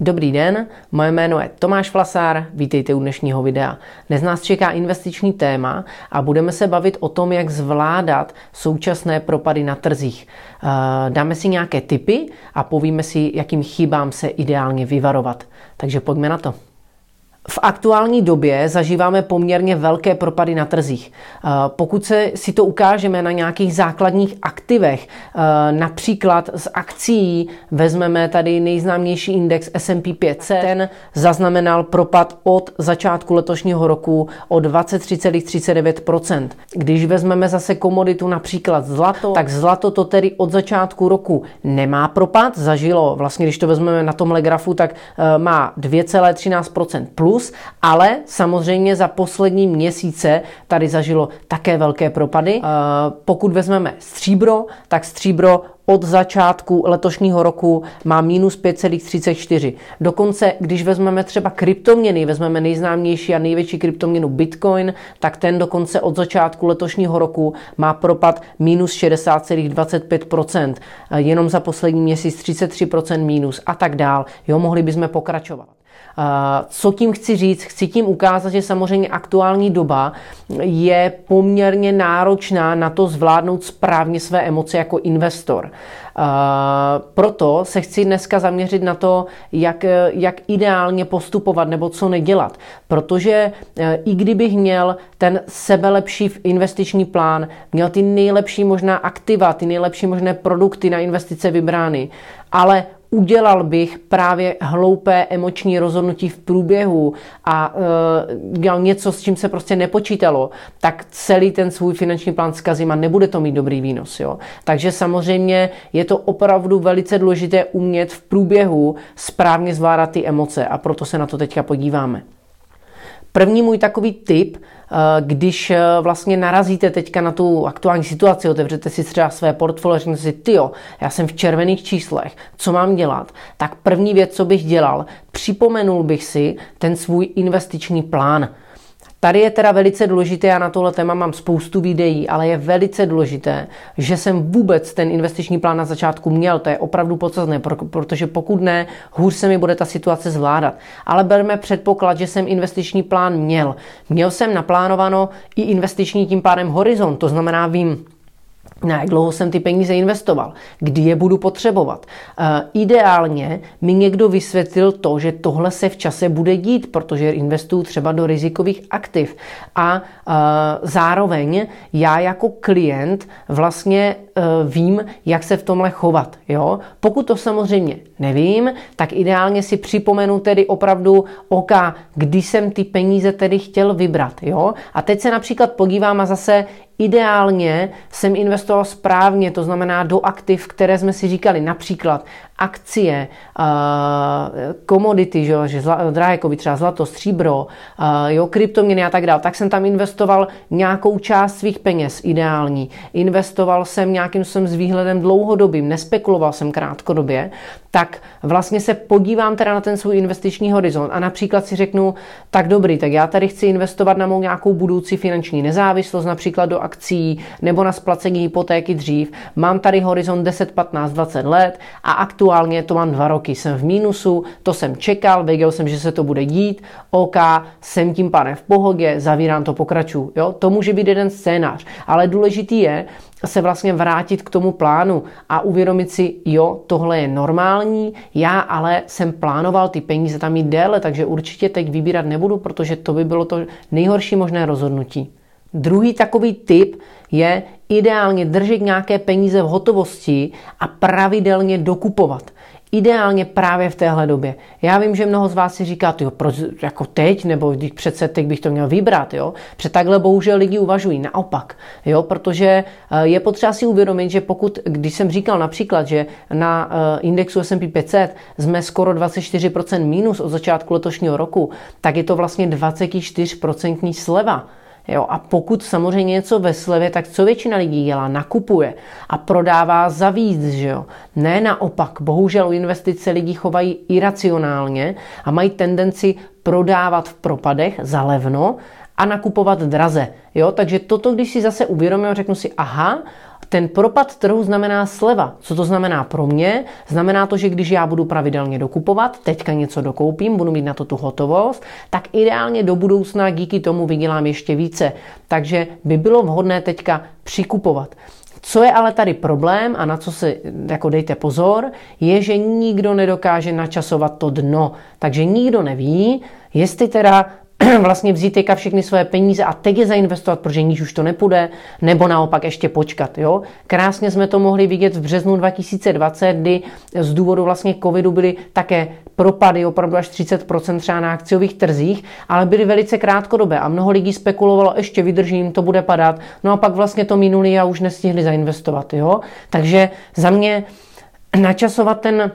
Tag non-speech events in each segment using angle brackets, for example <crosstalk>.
Dobrý den, moje jméno je Tomáš Flasár, vítejte u dnešního videa. Dnes nás čeká investiční téma a budeme se bavit o tom, jak zvládat současné propady na trzích. Eh, dáme si nějaké tipy a povíme si, jakým chybám se ideálně vyvarovat. Takže pojďme na to. V aktuální době zažíváme poměrně velké propady na trzích. Eh, pokud se si to ukážeme na nějakých základních aktivech, eh, například z akcí vezmeme tady nejznámější index S&P 500, ten zaznamenal propad od začátku letošního roku o 23,39%. Když vezmeme zase komoditu například zlato, tak zlato to tedy od začátku roku nemá propad, zažilo, vlastně když to vezmeme na tomhle grafu, tak eh, má 2,13% plus, plus, ale samozřejmě za poslední měsíce tady zažilo také velké propady. Eh, pokud vezmeme stříbro, tak stříbro od začátku letošního roku má minus 5,34. Dokonce, když vezmeme třeba kryptoměny, vezmeme nejznámější a největší kryptoměnu Bitcoin, tak ten dokonce od začátku letošního roku má propad minus 60,25%. Eh, jenom za poslední měsíc 33% minus a tak dál. Jo, mohli bychom pokračovat. Co tím chci říct? Chci tím ukázat, že samozřejmě aktuální doba je poměrně náročná na to zvládnout správně své emoce jako investor. Proto se chci dneska zaměřit na to, jak, jak ideálně postupovat nebo co nedělat. Protože e, i kdybych měl ten sebelepší investiční plán, měl ty nejlepší možná aktiva, ty nejlepší možné produkty na investice vybrány, ale udělal bych právě hloupé emoční rozhodnutí v průběhu a e, dělal něco, s čím se prostě nepočítalo, tak celý ten svůj finanční plán zkazím a nebude to mít dobrý výnos. Jo? Takže samozřejmě je to opravdu velice důležité umět v průběhu správně zvládat ty emoce a proto se na to teďka podíváme. První můj takový tip, eh, když eh, vlastně narazíte teďka na tu aktuální situaci, otevřete si třeba své portfolio, řeknete si, tyjo, já jsem v červených číslech, co mám dělat? Tak první věc, co bych dělal, připomenul bych si ten svůj investiční plán. Tady je teda velice důležité, já na tohle téma mám spoustu videí, ale je velice důležité, že jsem vůbec ten investiční plán na začátku měl. To je opravdu podstatné, protože pokud ne, hůř se mi bude ta situace zvládat. Ale berme předpoklad, že jsem investiční plán měl. Měl jsem naplánováno i investiční tím pádem horizont, to znamená vím, na jak dlouho jsem ty peníze investoval, kdy je budu potřebovat. E, ideálně mi někdo vysvětlil to, že tohle se v čase bude dít, protože investuju třeba do rizikových aktiv. A e, zároveň já jako klient vlastně vím, jak se v tomhle chovat. Jo? Pokud to samozřejmě nevím, tak ideálně si připomenu tedy opravdu oka, kdy jsem ty peníze tedy chtěl vybrat. Jo? A teď se například podívám a zase Ideálně jsem investoval správně, to znamená do aktiv, které jsme si říkali, například akcie, komodity, že, že drahé kovy, třeba zlato, stříbro, jo, kryptoměny a tak dále, tak jsem tam investoval nějakou část svých peněz, ideální. Investoval jsem nějakým jsem s výhledem dlouhodobým, nespekuloval jsem krátkodobě, tak vlastně se podívám teda na ten svůj investiční horizont a například si řeknu, tak dobrý, tak já tady chci investovat na mou nějakou budoucí finanční nezávislost, například do akcí nebo na splacení hypotéky dřív. Mám tady horizont 10, 15, 20 let a aktuálně to mám dva roky. Jsem v mínusu, to jsem čekal, věděl jsem, že se to bude dít, OK, jsem tím pádem v pohodě, zavírám to, pokračuju. Jo? To může být jeden scénář, ale důležitý je, se vlastně vrátit k tomu plánu a uvědomit si, jo, tohle je normální, já ale jsem plánoval ty peníze tam jít déle, takže určitě teď vybírat nebudu, protože to by bylo to nejhorší možné rozhodnutí. Druhý takový tip je ideálně držet nějaké peníze v hotovosti a pravidelně dokupovat. Ideálně právě v téhle době. Já vím, že mnoho z vás si říká, jo, proč jako teď, nebo když přece teď bych to měl vybrat, jo. Před takhle bohužel lidi uvažují naopak, jo, protože eh, je potřeba si uvědomit, že pokud, když jsem říkal například, že na eh, indexu S&P 500 jsme skoro 24% minus od začátku letošního roku, tak je to vlastně 24% sleva. Jo, a pokud samozřejmě něco ve slevě, tak co většina lidí dělá? Nakupuje a prodává za víc, že jo? Ne naopak. Bohužel u investice lidi chovají iracionálně a mají tendenci prodávat v propadech za levno a nakupovat draze. Jo? Takže toto, když si zase uvědomím, řeknu si, aha, ten propad trhu znamená sleva. Co to znamená pro mě? Znamená to, že když já budu pravidelně dokupovat, teďka něco dokoupím, budu mít na to tu hotovost, tak ideálně do budoucna díky tomu vydělám ještě více. Takže by bylo vhodné teďka přikupovat. Co je ale tady problém a na co si jako dejte pozor, je, že nikdo nedokáže načasovat to dno. Takže nikdo neví, jestli teda <clears throat> vlastně vzít teďka všechny své peníze a teď je zainvestovat, protože níž už to nepůjde, nebo naopak ještě počkat. Jo? Krásně jsme to mohli vidět v březnu 2020, kdy z důvodu vlastně covidu byly také propady opravdu až 30% třeba na akciových trzích, ale byly velice krátkodobé a mnoho lidí spekulovalo, ještě vydržím, to bude padat, no a pak vlastně to minuli a už nestihli zainvestovat. Jo? Takže za mě <clears throat> načasovat ten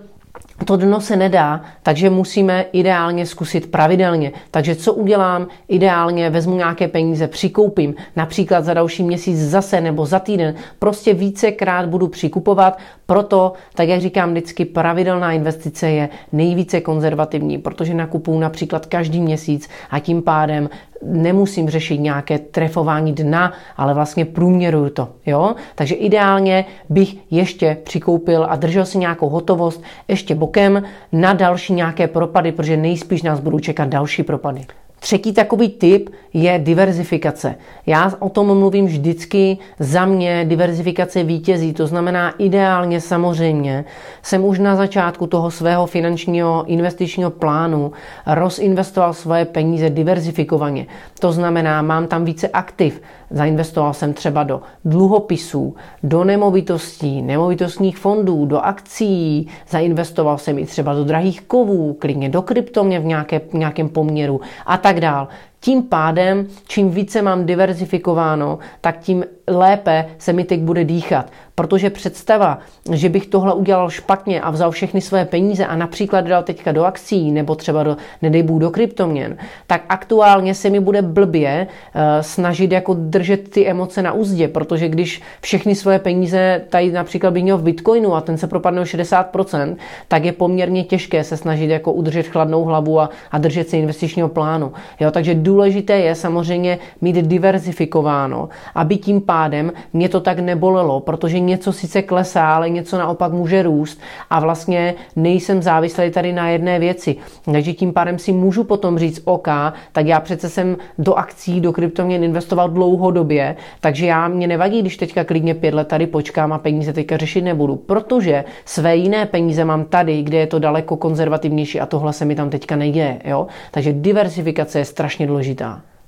to dno se nedá, takže musíme ideálně zkusit pravidelně. Takže co udělám? Ideálně vezmu nějaké peníze, přikoupím, například za další měsíc zase nebo za týden. Prostě vícekrát budu přikupovat, proto, tak jak říkám vždycky, pravidelná investice je nejvíce konzervativní, protože nakupuju například každý měsíc a tím pádem nemusím řešit nějaké trefování dna, ale vlastně průměruju to. Jo? Takže ideálně bych ještě přikoupil a držel si nějakou hotovost ještě bokem na další nějaké propady, protože nejspíš nás budou čekat další propady. Třetí takový typ je diverzifikace. Já o tom mluvím vždycky. Za mě diverzifikace vítězí, to znamená ideálně samozřejmě jsem už na začátku toho svého finančního investičního plánu rozinvestoval svoje peníze diverzifikovaně. To znamená, mám tam více aktiv. Zainvestoval jsem třeba do dluhopisů, do nemovitostí, nemovitostních fondů, do akcí, zainvestoval jsem i třeba do drahých kovů, klidně do kryptomě v nějaké, nějakém poměru a tak dál. Tím pádem, čím více mám diverzifikováno, tak tím lépe se mi teď bude dýchat. Protože představa, že bych tohle udělal špatně a vzal všechny své peníze a například dal teďka do akcí nebo třeba do, nedej Bůh, do kryptoměn, tak aktuálně se mi bude blbě uh, snažit jako držet ty emoce na úzdě, protože když všechny své peníze tady například bych měl v Bitcoinu a ten se propadne o 60%, tak je poměrně těžké se snažit jako udržet chladnou hlavu a, a držet se investičního plánu. Jo, takže důležité je samozřejmě mít diverzifikováno, aby tím pádem mě to tak nebolelo, protože něco sice klesá, ale něco naopak může růst a vlastně nejsem závislý tady na jedné věci. Takže tím pádem si můžu potom říct, OK, tak já přece jsem do akcí, do kryptoměn investoval dlouhodobě, takže já mě nevadí, když teďka klidně pět let tady počkám a peníze teďka řešit nebudu, protože své jiné peníze mám tady, kde je to daleko konzervativnější a tohle se mi tam teďka neděje. Jo? Takže diversifikace je strašně důležitá.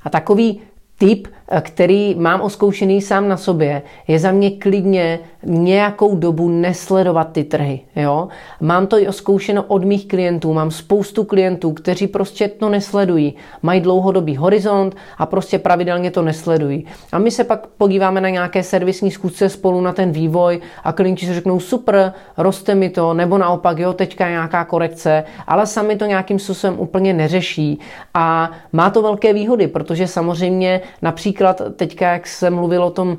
A takový tip, eh, který mám oskoušený sám na sobě, je za mě klidně nějakou dobu nesledovat ty trhy. Jo? Mám to i oskoušeno od mých klientů, mám spoustu klientů, kteří prostě to nesledují. Mají dlouhodobý horizont a prostě pravidelně to nesledují. A my se pak podíváme na nějaké servisní schůzce spolu na ten vývoj a klienti si řeknou super, roste mi to, nebo naopak, jo, teďka je nějaká korekce, ale sami to nějakým způsobem úplně neřeší. A má to velké výhody, protože samozřejmě například teďka, jak jsem mluvil o tom uh,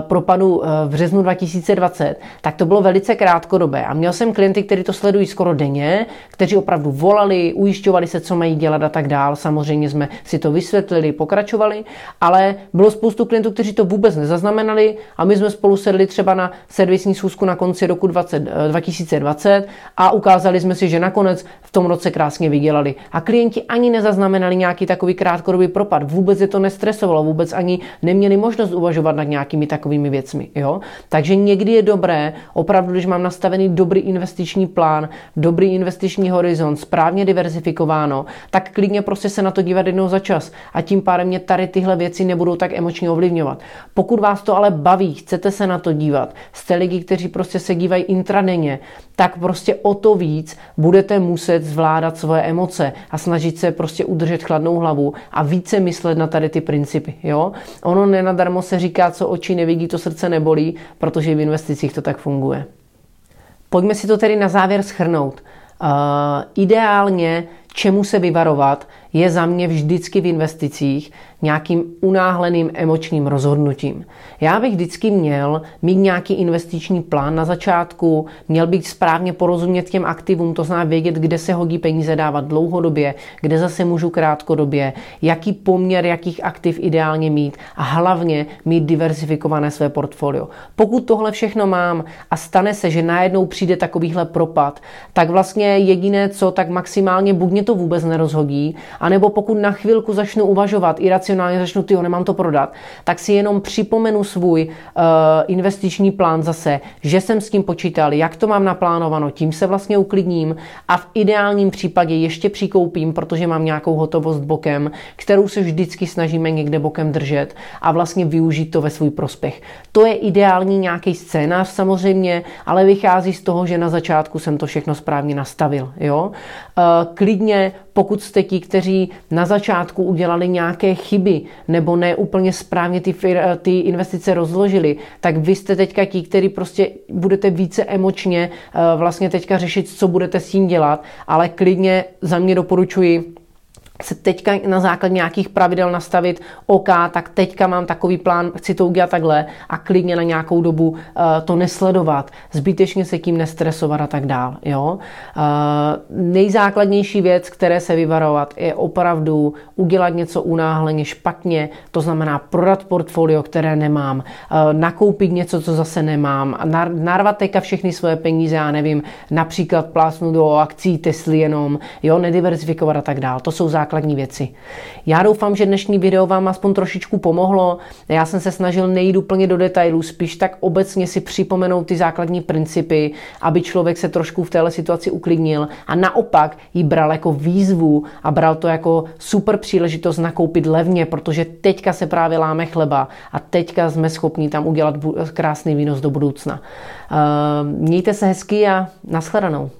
propadu uh, v březnu 2020, tak to bylo velice krátkodobé. A měl jsem klienty, kteří to sledují skoro denně, kteří opravdu volali, ujišťovali se, co mají dělat a tak dál. Samozřejmě jsme si to vysvětlili, pokračovali, ale bylo spoustu klientů, kteří to vůbec nezaznamenali a my jsme spolu sedli třeba na servisní schůzku na konci roku 20, 2020 eh, a ukázali jsme si, že nakonec v tom roce krásně vydělali. A klienti ani nezaznamenali nějaký takový krátkodobý propad, vůbec je to nestresovalo neexistovalo, vůbec ani neměli možnost uvažovat nad nějakými takovými věcmi. Jo? Takže někdy je dobré, opravdu, když mám nastavený dobrý investiční plán, dobrý investiční horizont, správně diversifikováno, tak klidně prostě se na to dívat jednou za čas a tím pádem mě tady tyhle věci nebudou tak emočně ovlivňovat. Pokud vás to ale baví, chcete se na to dívat, jste lidi, kteří prostě se dívají intradenně, tak prostě o to víc budete muset zvládat svoje emoce a snažit se prostě udržet chladnou hlavu a více myslet na tady ty principy. Jo? Ono nenadarmo se říká, co oči nevidí, to srdce nebolí, protože v investicích to tak funguje. Pojďme si to tedy na závěr schrnout. Uh, ideálně, čemu se vyvarovat, je za mě vždycky v investicích nějakým unáhleným emočním rozhodnutím. Já bych vždycky měl mít nějaký investiční plán na začátku, měl bych správně porozumět těm aktivům, to znamená vědět, kde se hodí peníze dávat dlouhodobě, kde zase můžu krátkodobě, jaký poměr jakých aktiv ideálně mít a hlavně mít diversifikované své portfolio. Pokud tohle všechno mám a stane se, že najednou přijde takovýhle propad, tak vlastně jediné co, tak maximálně buď mě to vůbec nerozhodí, anebo pokud na chvilku začnu uvažovat, iracionálně začnu, ty nemám to prodat, tak si jenom připomenu svůj uh, investiční plán zase, že jsem s tím počítal, jak to mám naplánováno, tím se vlastně uklidním a v ideálním případě ještě přikoupím, protože mám nějakou hotovost bokem, kterou se vždycky snažíme někde bokem držet a vlastně využít to ve svůj prospěch. To je ideální nějaký scénář samozřejmě, ale vychází z toho, že na začátku jsem to všechno správně nastavil. Jo? Uh, klidně pokud jste ti, kteří na začátku udělali nějaké chyby nebo ne úplně správně ty, ty investice rozložili, tak vy jste teďka ti, kteří prostě budete více emočně eh, vlastně teďka řešit, co budete s tím dělat, ale klidně za mě doporučuji se teďka na základě nějakých pravidel nastavit, OK, tak teďka mám takový plán, chci to udělat takhle a klidně na nějakou dobu uh, to nesledovat, zbytečně se tím nestresovat a tak dál. Jo? Uh, nejzákladnější věc, které se vyvarovat, je opravdu udělat něco unáhleně špatně, to znamená prodat portfolio, které nemám, uh, nakoupit něco, co zase nemám, nar- narvat teďka všechny svoje peníze, já nevím, například plásnout do akcí Tesly jenom, jo, nediversifikovat a tak dál. To jsou základní věci. Já doufám, že dnešní video vám aspoň trošičku pomohlo. Já jsem se snažil nejít úplně do detailů, spíš tak obecně si připomenout ty základní principy, aby člověk se trošku v téhle situaci uklidnil a naopak ji bral jako výzvu a bral to jako super příležitost nakoupit levně, protože teďka se právě láme chleba a teďka jsme schopni tam udělat krásný výnos do budoucna. Mějte se hezky a nashledanou.